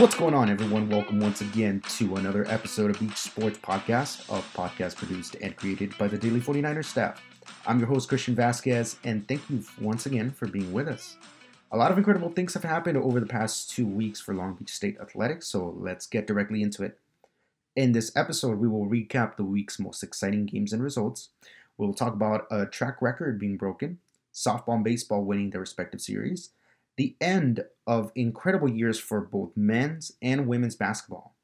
What's going on, everyone? Welcome once again to another episode of Beach Sports Podcast, a podcast produced and created by the Daily 49ers staff. I'm your host, Christian Vasquez, and thank you once again for being with us. A lot of incredible things have happened over the past two weeks for Long Beach State Athletics, so let's get directly into it. In this episode, we will recap the week's most exciting games and results. We'll talk about a track record being broken, softball and baseball winning their respective series, the end of incredible years for both men's and women's basketball.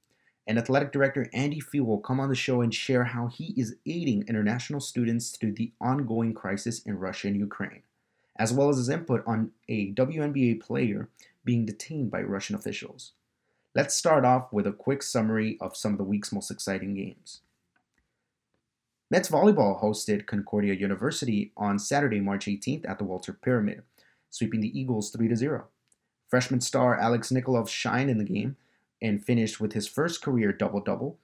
And athletic director Andy Fee will come on the show and share how he is aiding international students through the ongoing crisis in Russia and Ukraine, as well as his input on a WNBA player being detained by Russian officials. Let's start off with a quick summary of some of the week's most exciting games. Mets volleyball hosted Concordia University on Saturday, March 18th at the Walter Pyramid, sweeping the Eagles 3 0. Freshman star Alex Nikolov shined in the game and finished with his first career double double.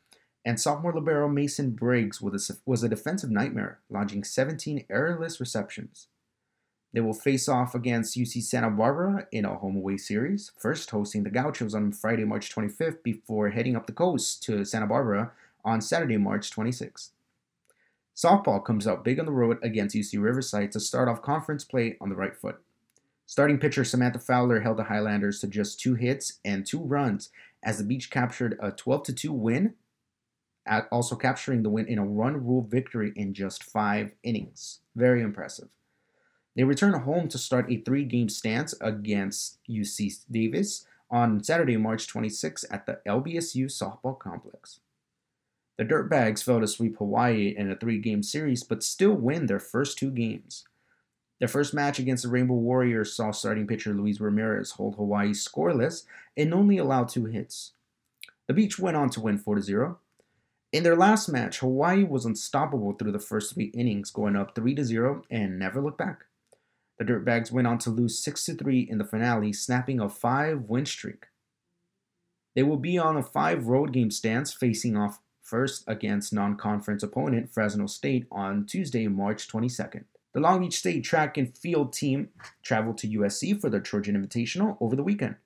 And sophomore libero Mason Briggs was a, defensive nightmare, launching 17 errorless receptions. They will face off against UC Santa Barbara in a home away series, first hosting the Gauchos on Friday, March 25th, before heading up the coast to Santa Barbara on Saturday, March 26th. Softball comes out big on the road against UC Riverside to start off conference play on the right foot. Starting pitcher Samantha Fowler held the Highlanders to just two hits and two runs as the Beach captured a 12 2 win, also capturing the win in a run rule victory in just five innings. Very impressive. They return home to start a three game stance against UC Davis on Saturday, March 26 at the LBSU softball complex. The Dirtbags fell to sweep Hawaii in a three game series but still win their first two games. Their first match against the Rainbow Warriors saw starting pitcher Luis Ramirez hold Hawaii scoreless and only allow two hits. The Beach went on to win 4 0. In their last match, Hawaii was unstoppable through the first three innings, going up 3 0 and never looked back. The Dirtbags went on to lose 6 3 in the finale, snapping a five win streak. They will be on a five road game stance, facing off first against non conference opponent Fresno State on Tuesday, March 22nd. The Long Beach State track and field team traveled to USC for their Trojan Invitational over the weekend.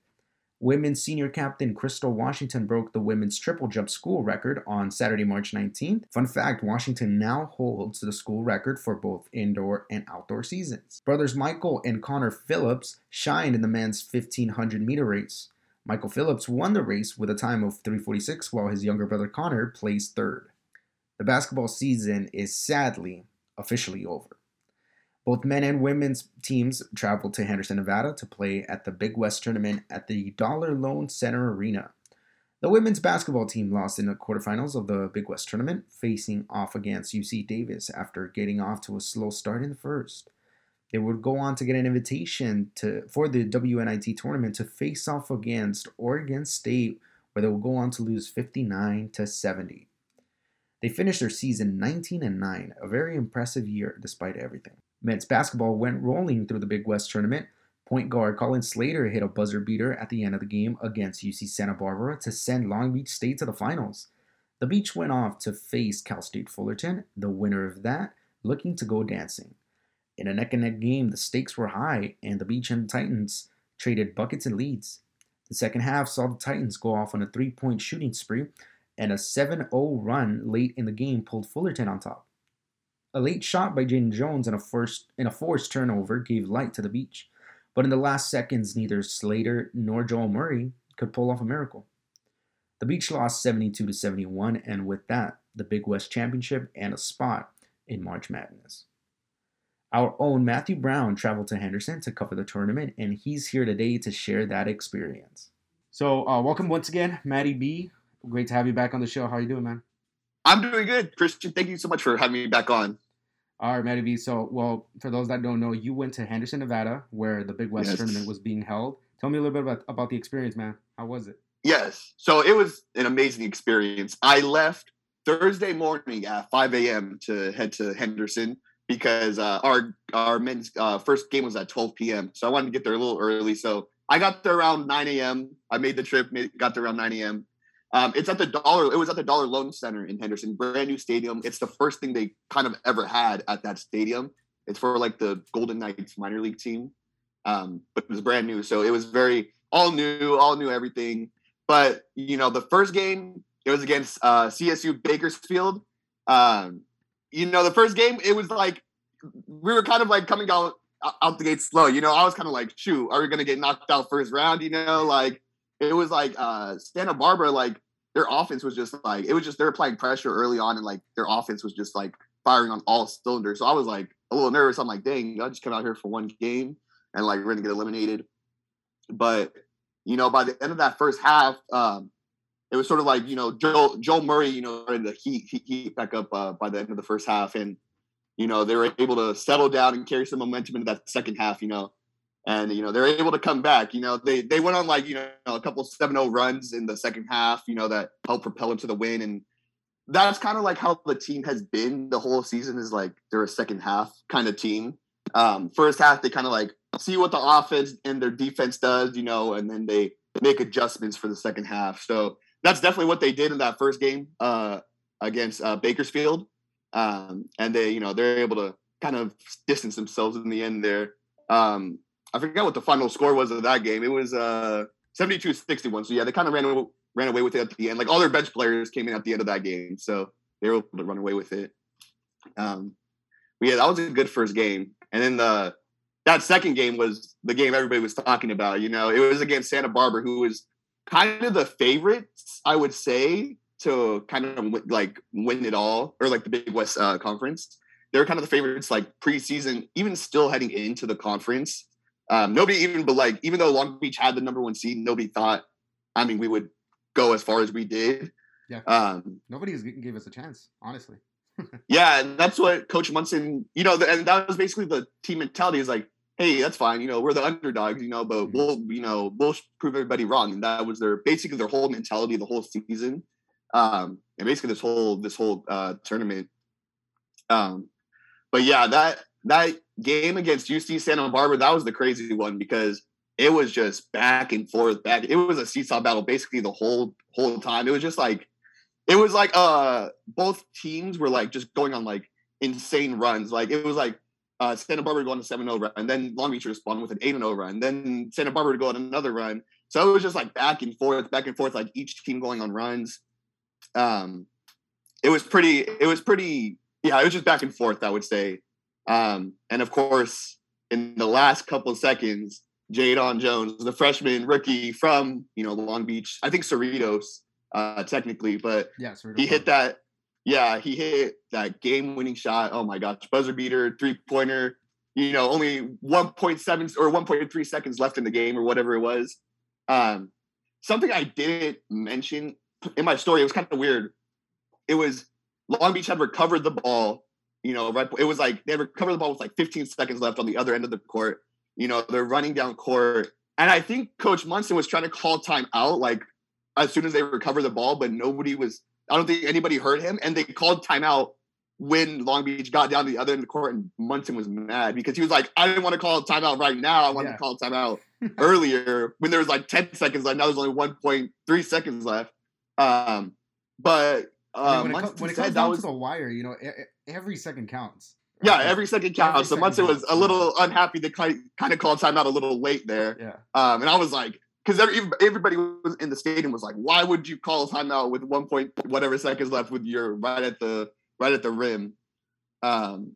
Women's senior captain Crystal Washington broke the women's triple jump school record on Saturday, March 19th. Fun fact Washington now holds the school record for both indoor and outdoor seasons. Brothers Michael and Connor Phillips shined in the men's 1500 meter race. Michael Phillips won the race with a time of 346, while his younger brother Connor placed third. The basketball season is sadly officially over. Both men and women's teams traveled to Henderson, Nevada to play at the Big West tournament at the Dollar Loan Center Arena. The women's basketball team lost in the quarterfinals of the Big West tournament, facing off against UC Davis after getting off to a slow start in the first. They would go on to get an invitation to for the WNIT tournament to face off against Oregon State, where they will go on to lose 59 to 70. They finished their season 19 and 9, a very impressive year despite everything. Men's basketball went rolling through the Big West tournament. Point guard Colin Slater hit a buzzer beater at the end of the game against UC Santa Barbara to send Long Beach State to the finals. The Beach went off to face Cal State Fullerton, the winner of that, looking to go dancing. In a neck and neck game, the stakes were high, and the Beach and the Titans traded buckets and leads. The second half saw the Titans go off on a three point shooting spree, and a 7 0 run late in the game pulled Fullerton on top. A late shot by Jadon Jones and a, first, and a forced turnover gave light to the Beach, but in the last seconds, neither Slater nor Joel Murray could pull off a miracle. The Beach lost 72 to 71, and with that, the Big West Championship and a spot in March Madness. Our own Matthew Brown traveled to Henderson to cover the tournament, and he's here today to share that experience. So, uh, welcome once again, Matty B. Great to have you back on the show. How are you doing, man? I'm doing good, Christian. Thank you so much for having me back on. All right, Matty B. So, well, for those that don't know, you went to Henderson, Nevada, where the Big West yes. tournament was being held. Tell me a little bit about, about the experience, man. How was it? Yes. So it was an amazing experience. I left Thursday morning at 5 a.m. to head to Henderson because uh, our our men's uh, first game was at 12 p.m. So I wanted to get there a little early. So I got there around 9 a.m. I made the trip, made, got there around 9 a.m. Um, it's at the dollar. It was at the Dollar Loan Center in Henderson, brand new stadium. It's the first thing they kind of ever had at that stadium. It's for like the Golden Knights minor league team, um, but it was brand new, so it was very all new, all new everything. but you know, the first game it was against uh, CSU Bakersfield. Um, you know, the first game it was like we were kind of like coming out out the gate slow. You know, I was kind of like, shoot, are we gonna get knocked out first round? You know, like it was like uh Santa Barbara, like their offense was just like it was just they were applying pressure early on, and like their offense was just like firing on all cylinders. So I was like a little nervous. I'm like, dang, I just come out here for one game and like we're gonna get eliminated. But you know, by the end of that first half, um, it was sort of like you know Joel Joel Murray, you know, started to heat heat, heat back up uh, by the end of the first half, and you know they were able to settle down and carry some momentum into that second half. You know, and you know they're able to come back. You know, they they went on like you know a couple 7-0 runs in the second half. You know that helped propel them to the win, and that's kind of like how the team has been the whole season. Is like they're a second half kind of team. Um, first half they kind of like see what the offense and their defense does, you know, and then they make adjustments for the second half. So that's definitely what they did in that first game uh, against uh, Bakersfield. Um, and they, you know, they're able to kind of distance themselves in the end there. Um, I forget what the final score was of that game. It was uh, 72-61. So yeah, they kind of ran ran away with it at the end. Like all their bench players came in at the end of that game, so they were able to run away with it. Um, but yeah, that was a good first game. And then the that second game was the game everybody was talking about. You know, it was against Santa Barbara, who was kind of the favorites, I would say, to kind of like win it all, or like the Big West uh, Conference. They were kind of the favorites, like preseason, even still heading into the conference. Um, nobody even, but like, even though Long Beach had the number one seed, nobody thought, I mean, we would go as far as we did. Yeah. Um, nobody gave us a chance, honestly. yeah, and that's what Coach Monson, you know, and that was basically the team mentality is like, hey, that's fine. You know, we're the underdogs, you know, but mm-hmm. we'll, you know, we'll prove everybody wrong. And that was their basically their whole mentality the whole season. Um, and basically this whole this whole uh tournament. Um, but yeah, that that game against UC Santa Barbara, that was the crazy one because it was just back and forth, back. It was a seesaw battle basically the whole whole time. It was just like it was like uh both teams were like just going on like insane runs. Like it was like uh, Santa Barbara go on a 7 0 run, and then Long Beach respond with an 8 0 run, then Santa Barbara would go on another run. So it was just like back and forth, back and forth, like each team going on runs. Um, it was pretty, it was pretty, yeah, it was just back and forth, I would say. Um, and of course, in the last couple of seconds, Jadon Jones, the freshman rookie from, you know, Long Beach, I think Cerritos, uh, technically, but yeah, Cerritos. he hit that yeah, he hit that game winning shot. Oh my gosh, buzzer beater, three pointer. You know, only 1.7 or 1.3 seconds left in the game or whatever it was. Um, something I didn't mention in my story, it was kind of weird. It was Long Beach had recovered the ball. You know, right. It was like they recovered the ball with like 15 seconds left on the other end of the court. You know, they're running down court. And I think Coach Monson was trying to call time out like as soon as they recover the ball, but nobody was I don't think anybody heard him, and they called timeout when Long Beach got down to the other end of the court, and Monson was mad because he was like, "I didn't want to call a timeout right now. I wanted yeah. to call timeout earlier when there was like ten seconds left. Now there's only one point three seconds left." Um, but uh, when, it, when it comes down was, to the wire, you know, every second counts. Yeah, every second counts. Every so Monson was a little unhappy that kind of called timeout a little late there. Yeah. Um, and I was like, because everybody was in the stadium was like, why would you call timeout with one point whatever seconds left with your right at the right at the rim? Um,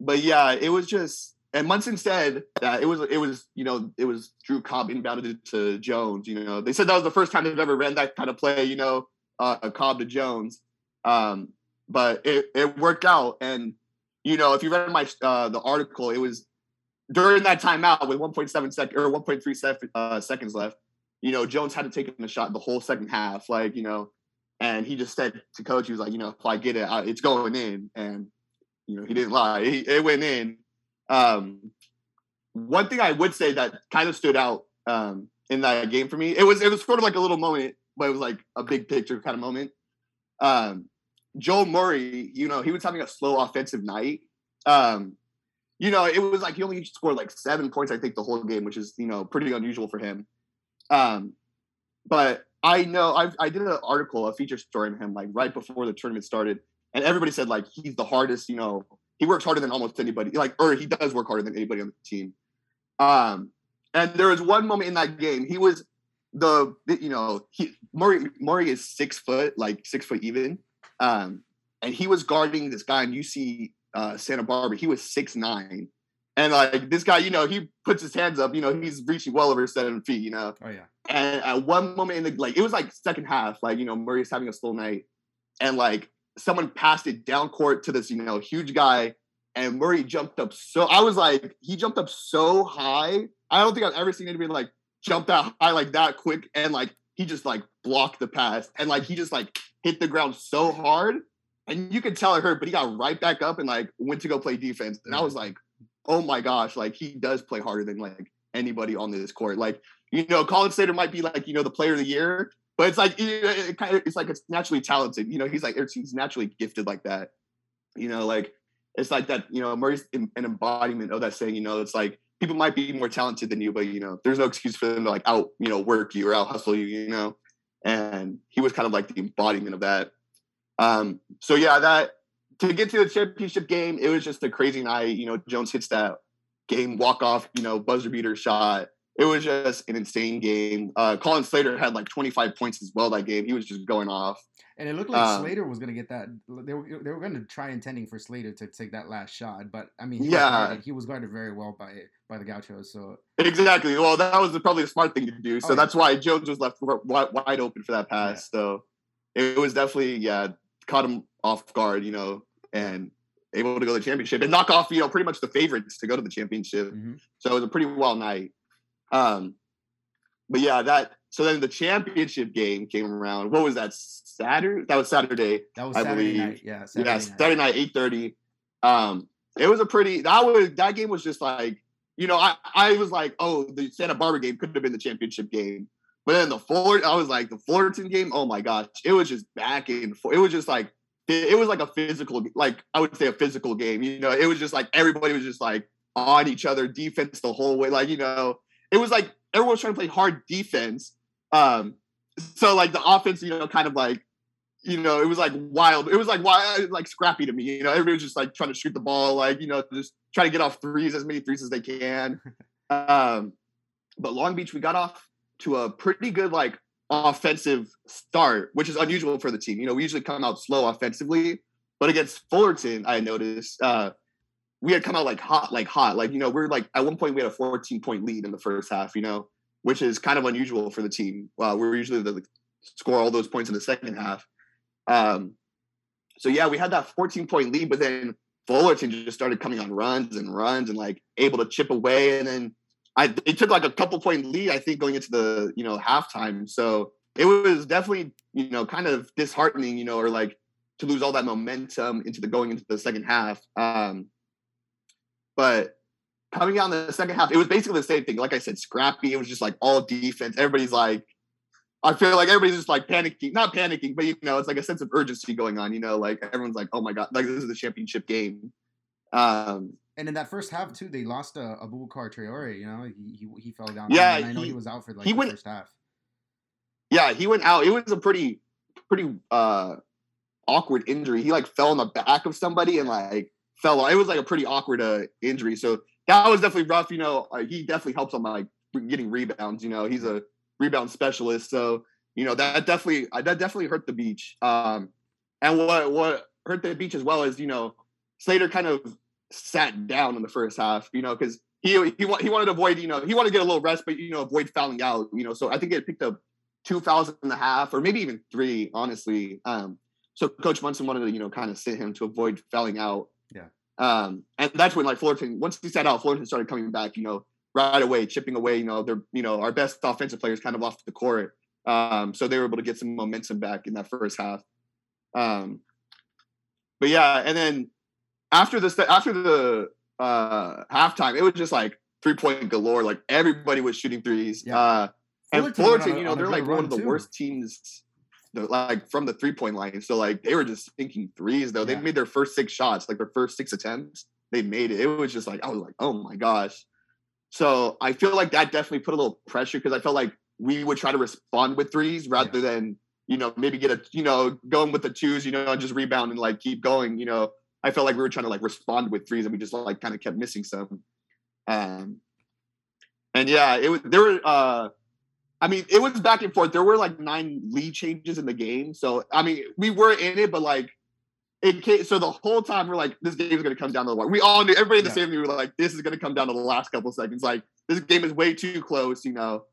but yeah, it was just and Monson said that it was it was you know it was Drew Cobb inbounded to Jones. You know they said that was the first time they've ever ran that kind of play. You know, uh, Cobb to Jones. Um, but it, it worked out, and you know if you read my uh, the article, it was during that timeout with 1.7 second or 1.3 sec, uh, seconds left, you know, Jones had to take him a shot the whole second half, like you know, and he just said to coach, he was like, you know, if I get it, I, it's going in, and you know, he didn't lie, he, it went in. Um, one thing I would say that kind of stood out um, in that game for me, it was it was sort of like a little moment, but it was like a big picture kind of moment. Um, Joel Murray, you know, he was having a slow offensive night. Um, you know, it was like he only scored like seven points, I think, the whole game, which is you know pretty unusual for him. Um, but I know I've, I did an article, a feature story on him, like right before the tournament started, and everybody said like he's the hardest. You know, he works harder than almost anybody. Like, or he does work harder than anybody on the team. Um, and there was one moment in that game he was the you know he Murray Murray is six foot, like six foot even, um, and he was guarding this guy in UC uh, Santa Barbara. He was six nine, and like this guy, you know, he puts his hands up. You know, he's reaching well over seven feet. You know. Oh yeah. And at one moment in the like, it was like second half. Like you know, Murray's having a slow night, and like someone passed it down court to this you know huge guy, and Murray jumped up so. I was like, he jumped up so high. I don't think I've ever seen anybody like jump that high like that quick, and like he just like blocked the pass, and like he just like hit the ground so hard, and you could tell it hurt, but he got right back up and like went to go play defense, and I mm. was like, oh my gosh, like he does play harder than like anybody on this court. Like you know, Colin Slater might be like you know the player of the year, but it's like it kind of it's like it's naturally talented. You know, he's like he's naturally gifted like that. You know, like it's like that. You know, Murray's an embodiment of that saying. You know, it's like people might be more talented than you, but you know, there's no excuse for them to like out you know work you or out hustle you. You know, and he was kind of like the embodiment of that. Um, so yeah, that to get to the championship game, it was just a crazy night. You know, Jones hits that game walk off, you know, buzzer beater shot. It was just an insane game. Uh, Colin Slater had like 25 points as well that game. He was just going off. And it looked like um, Slater was going to get that. They were they were going to try intending for Slater to take that last shot, but I mean, he yeah, was guarded, he was guarded very well by by the Gauchos. So exactly. Well, that was probably the smart thing to do. So oh, that's yeah. why Jones was left wide, wide open for that pass. Yeah. So it was definitely yeah caught him off guard, you know, and able to go to the championship and knock off, you know, pretty much the favorites to go to the championship. Mm-hmm. So it was a pretty wild night. Um, but yeah, that so then the championship game came around. What was that? Saturday? That was Saturday. That was I Saturday believe. night. Yeah, Saturday yeah, night. Saturday night, eight thirty. Um, it was a pretty. That was that game was just like you know I I was like oh the Santa Barbara game could have been the championship game, but then the Fullerton I was like the Fullerton game. Oh my gosh, it was just back and forth. It was just like it was like a physical, like I would say a physical game. You know, it was just like everybody was just like on each other, defense the whole way. Like you know, it was like everyone was trying to play hard defense. Um, so like the offense, you know, kind of like, you know, it was like wild. It was like wild, like scrappy to me. You know, everybody was just like trying to shoot the ball, like you know, just try to get off threes as many threes as they can. Um, but Long Beach, we got off to a pretty good like offensive start, which is unusual for the team. You know, we usually come out slow offensively, but against Fullerton, I noticed uh, we had come out like hot, like hot. Like you know, we're like at one point we had a 14 point lead in the first half. You know, which is kind of unusual for the team. Uh, we're usually the score all those points in the second half. Um, so yeah, we had that 14 point lead, but then Fullerton just started coming on runs and runs and like able to chip away. And then I it took like a couple point lead, I think, going into the you know halftime. So it was definitely you know kind of disheartening, you know, or like to lose all that momentum into the going into the second half. Um, but coming out in the second half, it was basically the same thing. Like I said, scrappy. It was just like all defense. Everybody's like, I feel like everybody's just like panicking, not panicking, but you know, it's like a sense of urgency going on. You know, like everyone's like, oh my god, like this is the championship game. Um, and in that first half too, they lost uh, Abubakar Traore. You know, he he, he fell down. Yeah, I know he, he, was out for like the went, first half. Yeah, he went out. It was a pretty pretty uh awkward injury. He like fell on the back of somebody and like fell. It was like a pretty awkward uh, injury. So that was definitely rough. You know, he definitely helps on like getting rebounds. You know, he's a rebound specialist, so you know that definitely uh, that definitely hurt the beach. Um, and what what hurt the beach as well is you know Slater kind of sat down in the first half. You know, because he he he wanted to avoid you know he wanted to get a little rest, but you know avoid fouling out. You know, so I think it picked up two fouls and a half, or maybe even three, honestly. Um, so Coach Monson wanted to you know kind of sit him to avoid fouling out. Yeah. Um, and that's when like Fullerton, once he sat out, Fullerton started coming back, you know, right away, chipping away, you know, they're, you know, our best offensive players kind of off the court. Um, so they were able to get some momentum back in that first half. Um, but yeah, and then after the after the uh halftime, it was just like three point galore. Like everybody was shooting threes. Yeah. Uh, and Fullerton, you know, they're like one of the too. worst teams like from the three point line. So like they were just thinking threes though. Yeah. They made their first six shots, like their first six attempts, they made it. It was just like I was like, oh my gosh. So I feel like that definitely put a little pressure because I felt like we would try to respond with threes rather yeah. than you know maybe get a you know going with the twos, you know, and just rebound and like keep going. You know, I felt like we were trying to like respond with threes and we just like kind of kept missing some. Um, and yeah, it was there were uh I mean, it was back and forth. There were like nine lead changes in the game. So, I mean, we were in it, but like, it came, so the whole time we're like, this game is going to come down to the wire. We all knew, everybody in the Yeah. same we were like, this is going to come down to the last couple seconds. Like, this game is way too close, you know?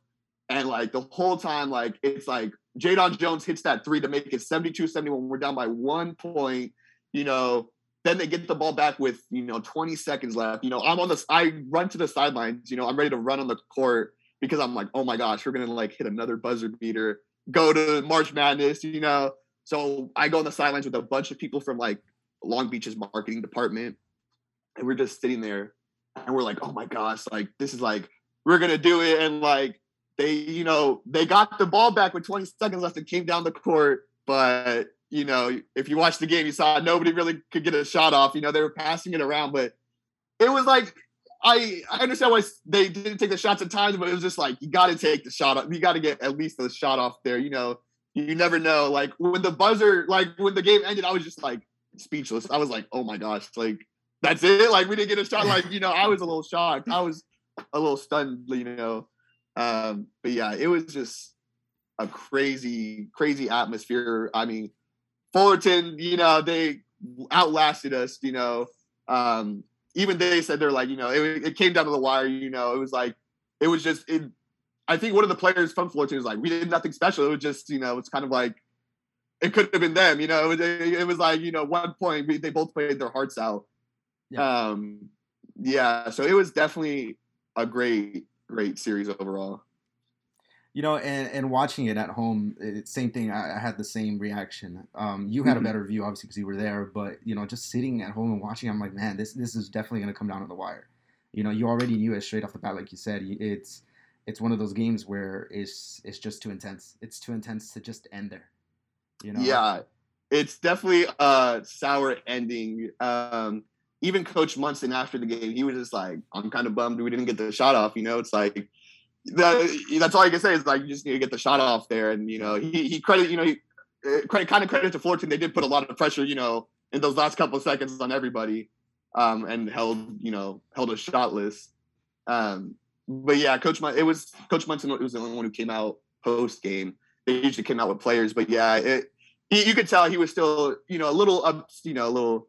And like the whole time, like, it's like Jadon Jones hits that three to make it 72 71. We're down by one point, you know. Then they get the ball back with, you know, 20 seconds left. You know, I'm on this, I run to the sidelines, you know, I'm ready to run on the court because I'm like, oh my gosh, we're gonna like hit another buzzer beater, go to March Madness, you know. So I go on the sidelines with a bunch of people from like Long Beach's marketing department, and we're just sitting there, and we're like, oh my gosh, like this is like we're gonna do it, and like they, you know, they got the ball back with 20 seconds left and came down the court, but you know, if you watched the game, you saw nobody really could get a shot off. You know, they were passing it around, but it was like I I understand why they didn't take the shots at times, but it was just like you got to take the shot. off. You got to get at least the shot off there. You know, you never know. Like when the buzzer, like when the game ended, I was just like speechless. I was like, oh my gosh, like that's it. Like we didn't get a shot. Like you know, I was a little shocked. I was a little stunned. You know, um, but yeah, it was just a crazy, crazy atmosphere. I mean, Fullerton, you know, they outlasted us. You know. Um, even they said they're like, you know, it, it came down to the wire. You know, it was like, it was just, it, I think one of the players from Fullerton was like, we did nothing special. It was just, you know, it's kind of like, it could have been them. You know, it was, it was like, you know, one point we, they both played their hearts out. Yeah. Um, yeah. So it was definitely a great, great series overall. You know, and, and watching it at home, it, same thing. I, I had the same reaction. Um, you had Mhm. a better view, obviously, because you were there. But you know, just sitting at home and watching, I'm like, man, this this is definitely going to come down to the wire. You know, you already knew it straight off the bat, like you said. It's it's one of those games where it's it's just too intense. It's too intense to just end there. You know. Yeah, it's definitely a sour ending. Um, even Coach Monson after the game, he was just like, "I'm kind of bummed we didn't get the shot off." You know, it's like that, that's all I can say is like you just need to get the shot off there. And you know, he he credit you know he uh, credit kind of credit to Fullerton. They did put a lot of pressure, you know, in those last couple of seconds on everybody, um, and held you know held us shotless. Um, but yeah, Coach Mun- it was Coach Monson was the only one who came out post game. They usually came out with players, but yeah, it he, you could tell he was still you know a little up, you know a little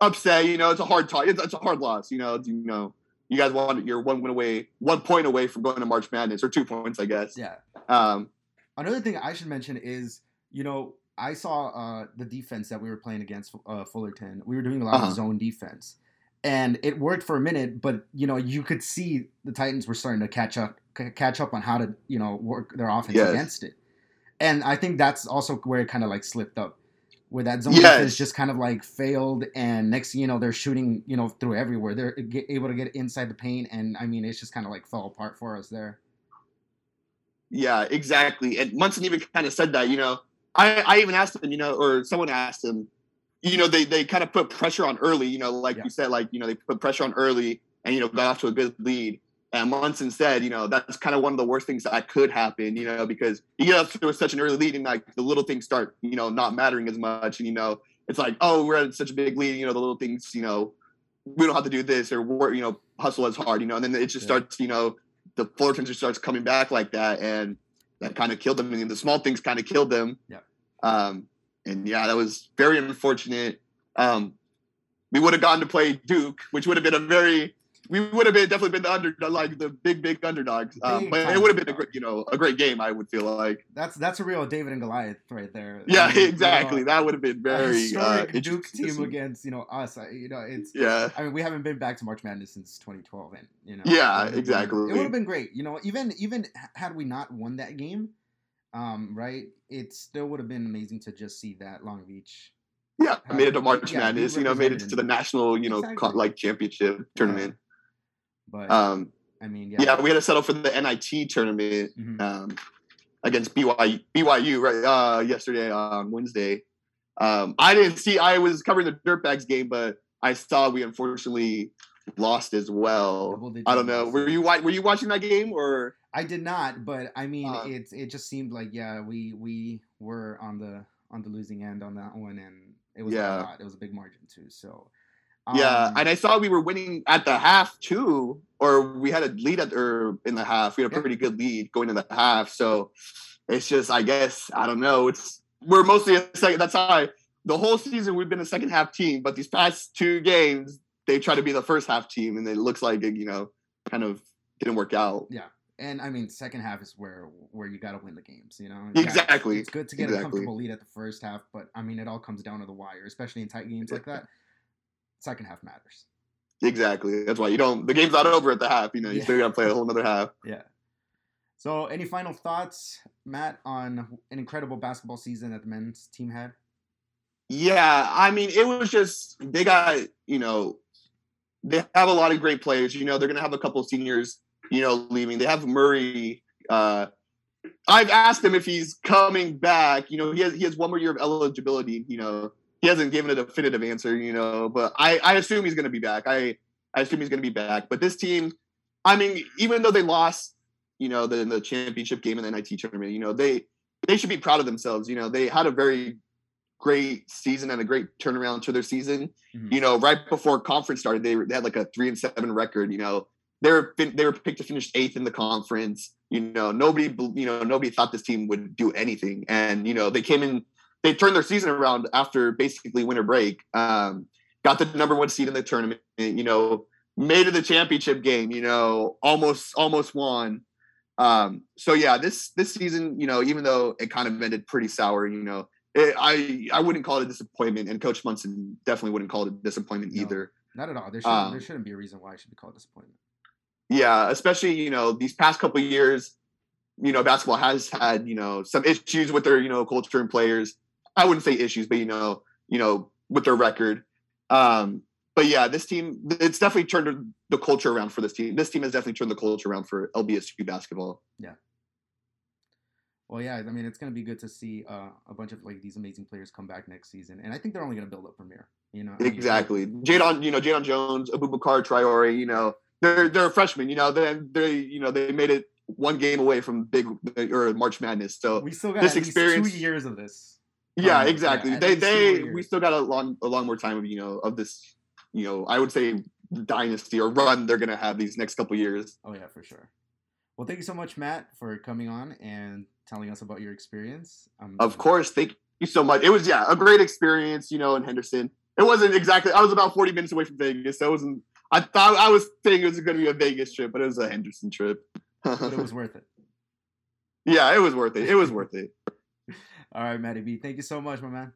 upset. You know, it's a hard talk. It's, it's a hard loss. You know, do you know, you guys wanted you're one win away, one point away from going to March Madness, or two points, I guess. Yeah. Um, Another thing I should mention is, you know, I saw uh, the defense that we were playing against uh, Fullerton. We were doing a lot Uh-huh. of zone defense, and it worked for a minute. But you know, you could see the Titans were starting to catch up, catch up on how to, you know, work their offense Yes. against it. And I think that's also where it kind of like slipped up, where that zone Yes. defense just kind of like failed. And next, you know, they're shooting, you know, through everywhere. They're able to get inside the paint, and I mean, it's just kind of like fell apart for us there. Yeah, exactly. And Monson even kind of said that, you know, I, I even asked him, you know, or someone asked him, you know, they, they kind of put pressure on early, you know, like Yeah. you said, like, you know, they put pressure on early and, you know, got off to a good lead. And Monson said, you know, that's kind of one of the worst things that could happen, you know, because you get up to such an early lead and like the little things start, you know, not mattering as much. And, you know, it's like, oh, we're at such a big lead, you know, the little things, you know, we don't have to do this or work, you know, hustle as hard, you know, and then it just Yeah. starts, you know, the Fullerton just starts coming back like that. And that kind of killed them. And the small things kind of killed them. Yeah. Um, and yeah, that was very unfortunate. Um, we would have gone to play Duke, which would have been a very, we would have been definitely been the under, like the big, big underdogs. Um, Big but it would have been a great, you know, a great game. I would feel like. That's that's a real David and Goliath right there. Yeah, I mean, you know, exactly. That would have been very uh, Duke team against you know us. I- You know, it's. Yeah. I mean, we haven't been back to March Madness since 2012, and you know. Yeah, it would've been- exactly. It would have been great. You know, even even had we not won that game, um, right, it still would have been amazing to just see that Long Beach. Yeah, How- made it to March yeah, Madness. You know, made it to the national, you know, co- like championship tournament. But Um, I mean, yeah. yeah, we had to settle for the NIT tournament. mhm. um, against BYU, BYU right uh, yesterday on Wednesday. Um, I didn't see. I was covering the Dirtbags game, but I saw we unfortunately lost as well. Double-digit I don't know. Were you were you watching that game or? I did not, but I mean, Uh, it it just seemed like yeah, we we were on the on the losing end on that one, and it was Yeah. a lot. It was a big margin too. So, yeah, Um, and I saw we were winning at the half too, or we had a lead at or in the half. We had a Yeah. pretty good lead going in the half. So it's just, I guess, I don't know. It's we're mostly a second. That's how I. The whole season we've been a second half team, but these past two games they try to be the first half team, and it looks like it, you know, kind of didn't work out. Yeah, and I mean, second half is where where you got to win the games. You know, Exactly. It's good to get a comfortable lead at the first half, but I mean, it all comes down to the wire, especially in tight games like that. Second half matters. Exactly. That's why you don't. The game's not over at the half. You know, you Yeah. still got to play a whole another half. Yeah. So, any final thoughts, Matt, on an incredible basketball season that the men's team had? Yeah, I mean, it was just they got you know they have a lot of great players. You know, they're gonna have a couple of seniors, you know, leaving. They have Murray. Uh, I've asked him if he's coming back. You know, he has he has one more year of eligibility. You know, he hasn't given a definitive answer. You know, but I I assume he's gonna be back. I I assume he's gonna be back. But this team, I mean, even though they lost, you know, the the championship game in the NIT tournament, you know, they they should be proud of themselves. You know, they had a very great season and a great turnaround to their season. Mhm. You know, right before conference started, they, they had like a three and seven record. You know, they were fin- they were picked to finish eighth in the conference. You know, nobody you know nobody thought this team would do anything, and you know they came in. They turned their season around after basically winter break. Um, got the number one seed in the tournament. You know, made it the championship game. You know, almost almost won. Um, so yeah, this this season, you know, even though it kind of ended pretty sour, you know, it, I I wouldn't call it a disappointment, and Coach Monson definitely wouldn't call it a disappointment No. either. Not at all. There shouldn't, Um, there shouldn't be a reason why it should be called disappointment. Yeah, especially you know these past couple of years, you know, basketball has had you know some issues with their you know culture and players. I wouldn't say issues, but you know, you know, with their record. Um, but yeah, this team, it's definitely turned the culture around for this team. This team has definitely turned the culture around for LBSU basketball. Yeah. Well, yeah, I mean, it's going to be good to see uh, a bunch of like these amazing players come back next season, and I think they're only going to build up from here. You know, I mean, Exactly. Jadon, you know, Jadon Jones, Abubakar Traore, you know, they're they're freshmen, you know, they they you know, they made it one game away from big or March Madness. So We still got this experience- two years of this. Yeah, Um, exactly. yeah, they they we still got a long a long more time of, you know, of this, you know, I would say dynasty or run they're gonna have these next couple years. Oh yeah, for sure. Well, thank you so much, Matt, for coming on and telling us about your experience. Um, Of course, thank you so much. It was yeah, a great experience, you know, in Henderson. It wasn't exactly I was about 40 minutes away from Vegas, so it wasn't I thought I was saying it was gonna be a Vegas trip, but it was a Henderson trip. but it was worth it. Yeah, it was worth it. It was worth it. All right, Matty B. Thank you so much, my man.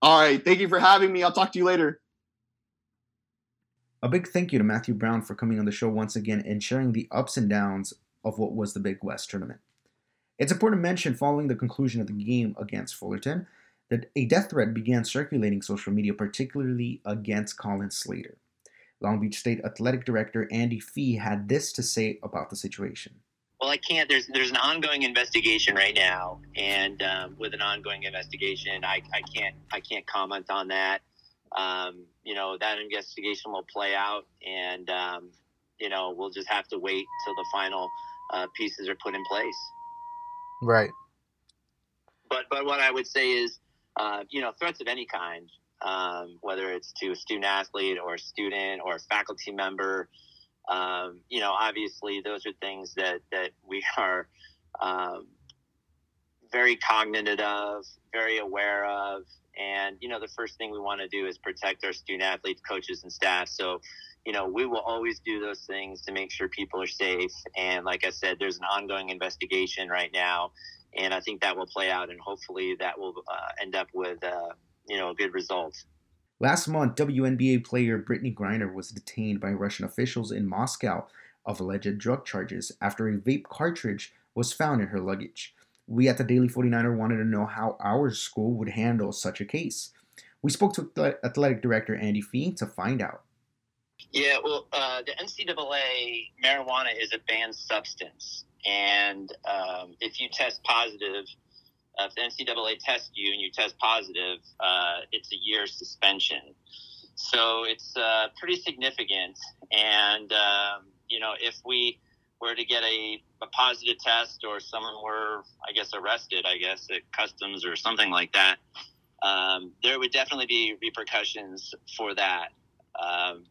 All right. Thank you for having me. I'll talk to you later. A big thank you to Matthew Brown for coming on the show once again and sharing the ups and downs of what was the Big West tournament. It's important to mention, following the conclusion of the game against Fullerton, that a death threat began circulating social media, particularly against Colin Slater. Long Beach State Athletic Director Andy Fee had this to say about the situation. Well, I can't. There's there's an ongoing investigation right now, and um, with an ongoing investigation, I, I can't I can't comment on that. Um, you know that investigation will play out, and um, you know we'll just have to wait till the final uh, pieces are put in place. Right. But but what I would say is, uh, you know, threats of any kind, um, whether it's to a student athlete or a student or a faculty member, um, you know, obviously those are things that that we are um, very cognizant of, very aware of, and you know, the first thing we want to do is protect our student athletes, coaches, and staff. So. You know, we will always do those things to make sure people are safe. And like I said, there's an ongoing investigation right now and I think that will play out, and hopefully that will uh, end up with uh, you know a good result. Last month, WNBA player Brittney Griner was detained by Russian officials in Moscow of alleged drug charges after a vape cartridge was found in her luggage. We at the Daily 49er wanted to know how our school would handle such a case. We spoke to athletic director Andy Fee to find out. Yeah, well, uh, the NCAA marijuana is a banned substance, and um, if you test positive, uh, if the NCAA tests you and you test positive, uh, it's a year suspension. So it's uh, pretty significant, and um, you know if we were to get a, a positive test or someone were, I guess, arrested, I guess at customs or something like that, um, there would definitely be repercussions for that. Um,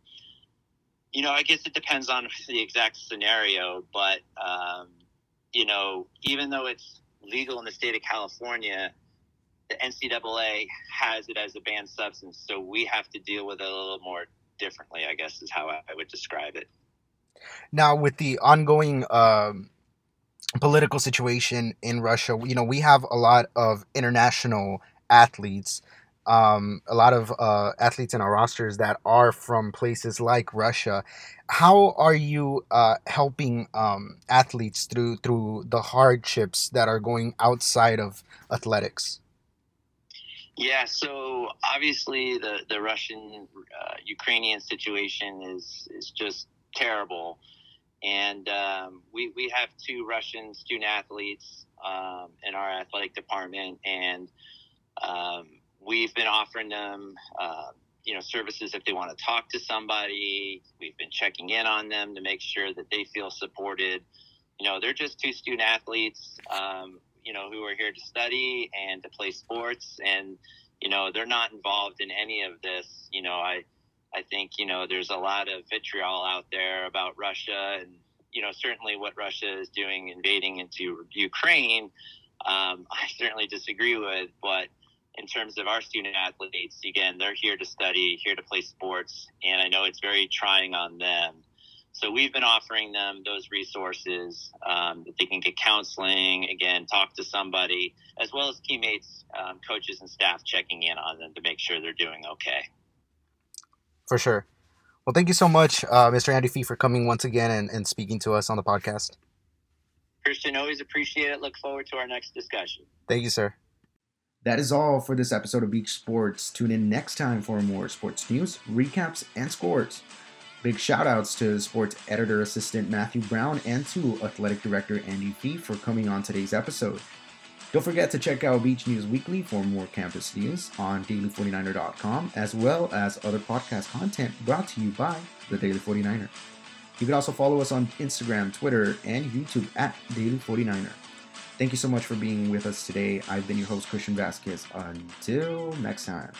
you know, I guess it depends on the exact scenario, but um, you know, even though it's legal in the state of California, the NCAA has it as a banned substance, so we have to deal with it a little more differently. I guess is how I would describe it. Now, with the ongoing um, political situation in Russia, you know, we have a lot of international athletes um, a lot of uh, athletes in our rosters that are from places like Russia. How are you uh, helping um, athletes through through the hardships that are going outside of athletics? Yeah, so obviously the the Russian uh, Ukrainian situation is is just terrible, and um, we we have two Russian student athletes um, in our athletic department, and um, we've been offering them, uh, you know, services if they want to talk to somebody. We've been checking in on them to make sure that they feel supported. You know, they're just two student athletes, um, you know, who are here to study and to play sports, and you know, they're not involved in any of this. You know, I, I think you know, there's a lot of vitriol out there about Russia, and you know, certainly what Russia is doing, invading into Ukraine. Um, I certainly disagree with, but in terms of our student athletes, again, they're here to study, here to play sports, and I know it's very trying on them. So we've been offering them those resources um, that they can get counseling, again, talk to somebody, as well as teammates, um, coaches, and staff checking in on them to make sure they're doing okay. For sure. Well, thank you so much, uh, Mr. Andy Fee, for coming once again and, and speaking to us on the podcast. Christian, always appreciate it. Look forward to our next discussion. Thank you, sir. That is all for this episode of Beach Sports. Tune in next time for more sports news, recaps, and scores. Big shout outs to sports editor assistant Matthew Brown and to athletic director Andy Fee for coming on today's episode. Don't forget to check out Beach News Weekly for more campus news on daily49er.com, as well as other podcast content brought to you by the Daily 49er. You can also follow us on Instagram, Twitter, and YouTube at Daily 49er. Thank you so much for being with us today. I've been your host, Christian Vasquez. Until next time.